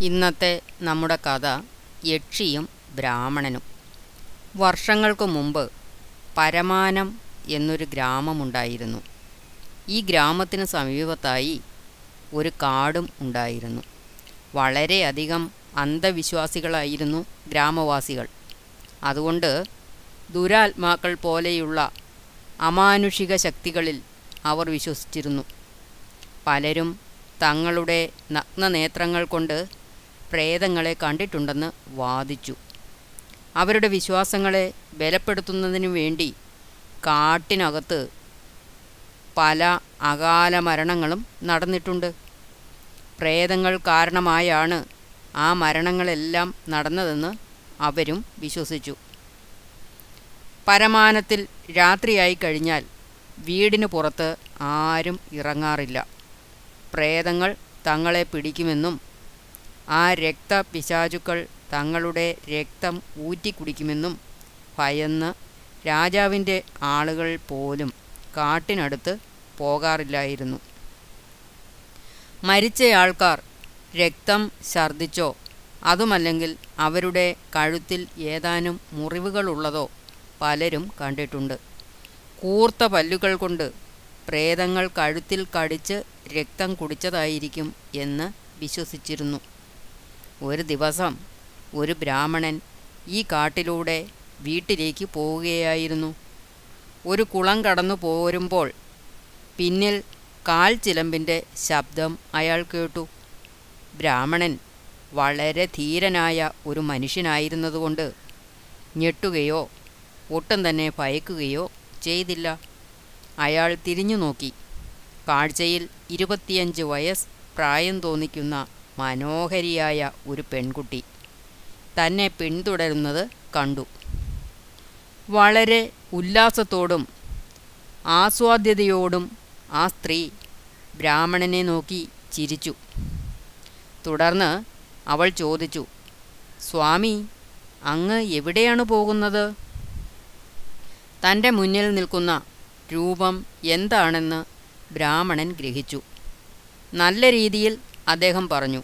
ഇന്നത്തെ നമ്മുടെ കഥ യക്ഷിയും ബ്രാഹ്മണനും. വർഷങ്ങൾക്ക് മുമ്പ് പരമാനം എന്നൊരു ഗ്രാമമുണ്ടായിരുന്നു. ഈ ഗ്രാമത്തിന് സമീപത്തായി ഒരു കാടും ഉണ്ടായിരുന്നു. വളരെയധികം അന്ധവിശ്വാസികളായിരുന്നു ഗ്രാമവാസികൾ. അതുകൊണ്ട് ദുരാത്മാക്കൾ പോലെയുള്ള അമാനുഷിക ശക്തികളിൽ അവർ വിശ്വസിച്ചിരുന്നു. പലരും തങ്ങളുടെ നഗ്നനേത്രങ്ങൾ കൊണ്ട് പ്രേതങ്ങളെ കണ്ടിട്ടുണ്ടെന്ന് വാദിച്ചു. അവരുടെ വിശ്വാസങ്ങളെ ബലപ്പെടുത്തുന്നതിനു വേണ്ടി കാട്ടിനകത്ത് പല അകാല മരണങ്ങളും നടന്നിട്ടുണ്ട്. പ്രേതങ്ങൾ കാരണമായാണ് ആ മരണങ്ങളെല്ലാം നടന്നതെന്ന് അവരും വിശ്വസിച്ചു. പരമാനത്തിൽ രാത്രിയായി കഴിഞ്ഞാൽ വീടിന് പുറത്ത് ആരും ഇറങ്ങാറില്ല. പ്രേതങ്ങൾ തങ്ങളെ പിടിക്കുമെന്നും ആ രക്തപിശാചുക്കൾ തങ്ങളുടെ രക്തം ഊറ്റിക്കുടിക്കുമെന്നും ഭയന്ന് രാജാവിന്റെ ആളുകൾ പോലും കാട്ടിനടുത്ത് പോകാറില്ലായിരുന്നു. മരിച്ചയാൾക്കാർ രക്തം ഛർദിച്ചോ അതുമല്ലെങ്കിൽ അവരുടെ കഴുത്തിൽ ഏതാനും മുറിവുകളുള്ളതോ പലരും കണ്ടിട്ടുണ്ട്. കൂർത്ത പല്ലുകൾ കൊണ്ട് പ്രേതങ്ങൾ കഴുത്തിൽ കടിച്ച് രക്തം കുടിച്ചതായിരിക്കും എന്ന് വിശ്വസിച്ചിരുന്നു. ഒരു ദിവസം ഒരു ബ്രാഹ്മണൻ ഈ കാട്ടിലൂടെ വീട്ടിലേക്ക് പോവുകയായിരുന്നു. ഒരു കുളം കടന്നു പോരുമ്പോൾ പിന്നിൽ കാൽ ചിലമ്പിന്റെ ശബ്ദം അയാൾ കേട്ടു. ബ്രാഹ്മണൻ വളരെ ധീരനായ ഒരു മനുഷ്യനായിരുന്നതുകൊണ്ട് ഞെട്ടുകയോ ഒട്ടും തന്നെ ഭയക്കുകയോ ചെയ്തില്ല. അയാൾ തിരിഞ്ഞു നോക്കി കാഴ്ചയിൽ ഇരുപത്തിയഞ്ച് വയസ്സ് പ്രായം തോന്നിക്കുന്ന മനോഹരിയായ ഒരു പെൺകുട്ടി. തന്നെ പിന്തുടരുന്നത് കണ്ടു. വളരെ ഉല്ലാസത്തോടും ആസ്വാദ്യതയോടും ആ സ്ത്രീ ബ്രാഹ്മണനെ നോക്കി ചിരിച്ചു. തുടർന്ന് അവൾ ചോദിച്ചു സ്വാമി അങ്ങ് എവിടെയാണ് പോകുന്നത്? തന്റെ മുന്നിൽ നിൽക്കുന്ന രൂപം എന്താണെന്ന് ബ്രാഹ്മണൻ ഗ്രഹിച്ചു. നല്ല രീതിയിൽ അദ്ദേഹം പറഞ്ഞു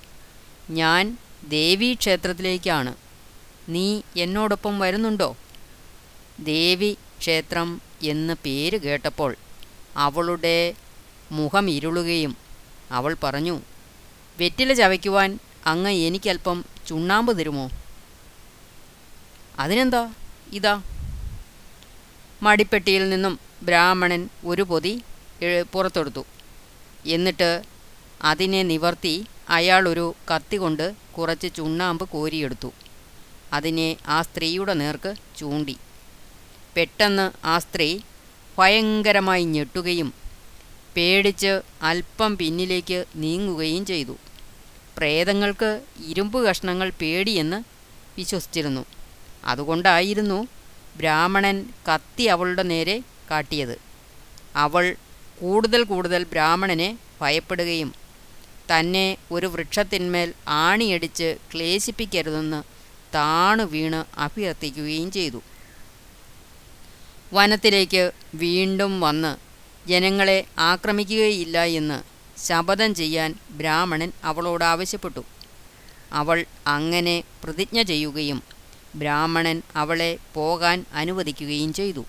ഞാൻ ദേവീക്ഷേത്രത്തിലേക്കാണ് നീ എന്നോടൊപ്പം വരുന്നുണ്ടോ? ദേവി ക്ഷേത്രം എന്ന് പേര് കേട്ടപ്പോൾ അവളുടെ മുഖം ഇരുളുകയും അവൾ പറഞ്ഞു വെറ്റില ചവയ്ക്കുവാൻ അങ്ങ് എനിക്കല്പം ചുണ്ണാമ്പ് തരുമോ? അതിനെന്താ ഇതാ? മടിപ്പെട്ടിയിൽ നിന്നും ബ്രാഹ്മണൻ ഒരു പൊതി പുറത്തെടുത്തു. എന്നിട്ട് അതിനെ നിവർത്തി അയാളൊരു ഒരു കത്തി കൊണ്ട് കുറച്ച് ചുണ്ണാമ്പ് കോരിയെടുത്തു. അതിനെ ആ സ്ത്രീയുടെ നേർക്ക് ചൂണ്ടി. പെട്ടെന്ന് ആ സ്ത്രീ ഭയങ്കരമായി ഞെട്ടുകയും പേടിച്ച് അല്പം പിന്നിലേക്ക് നീങ്ങുകയും ചെയ്തു. പ്രേതങ്ങൾക്ക് ഇരുമ്പ് കഷ്ണങ്ങൾ പേടിയെന്ന് വിശ്വസിച്ചിരുന്നു. അതുകൊണ്ടായിരുന്നു ബ്രാഹ്മണൻ കത്തി അവളുടെ നേരെ കാട്ടിയത്. അവൾ കൂടുതൽ കൂടുതൽ ബ്രാഹ്മണനെ ഭയപ്പെടുകയും തന്നെ ഒരു വൃക്ഷത്തിന്മേൽ ആണിയടിച്ച് ക്ലേശിപ്പിക്കരുതെന്ന് താണു വീണ് അഭ്യർത്ഥിക്കുകയും ചെയ്തു. വനത്തിലേക്ക് വീണ്ടും വന്ന് ജനങ്ങളെ ആക്രമിക്കുകയില്ല എന്ന് ശപഥം ചെയ്യാൻ ബ്രാഹ്മണൻ അവളോട് ആവശ്യപ്പെട്ടു. അവൾ അങ്ങനെ പ്രതിജ്ഞ ചെയ്യുകയും ബ്രാഹ്മണൻ അവളെ പോകാൻ അനുവദിക്കുകയും ചെയ്തു.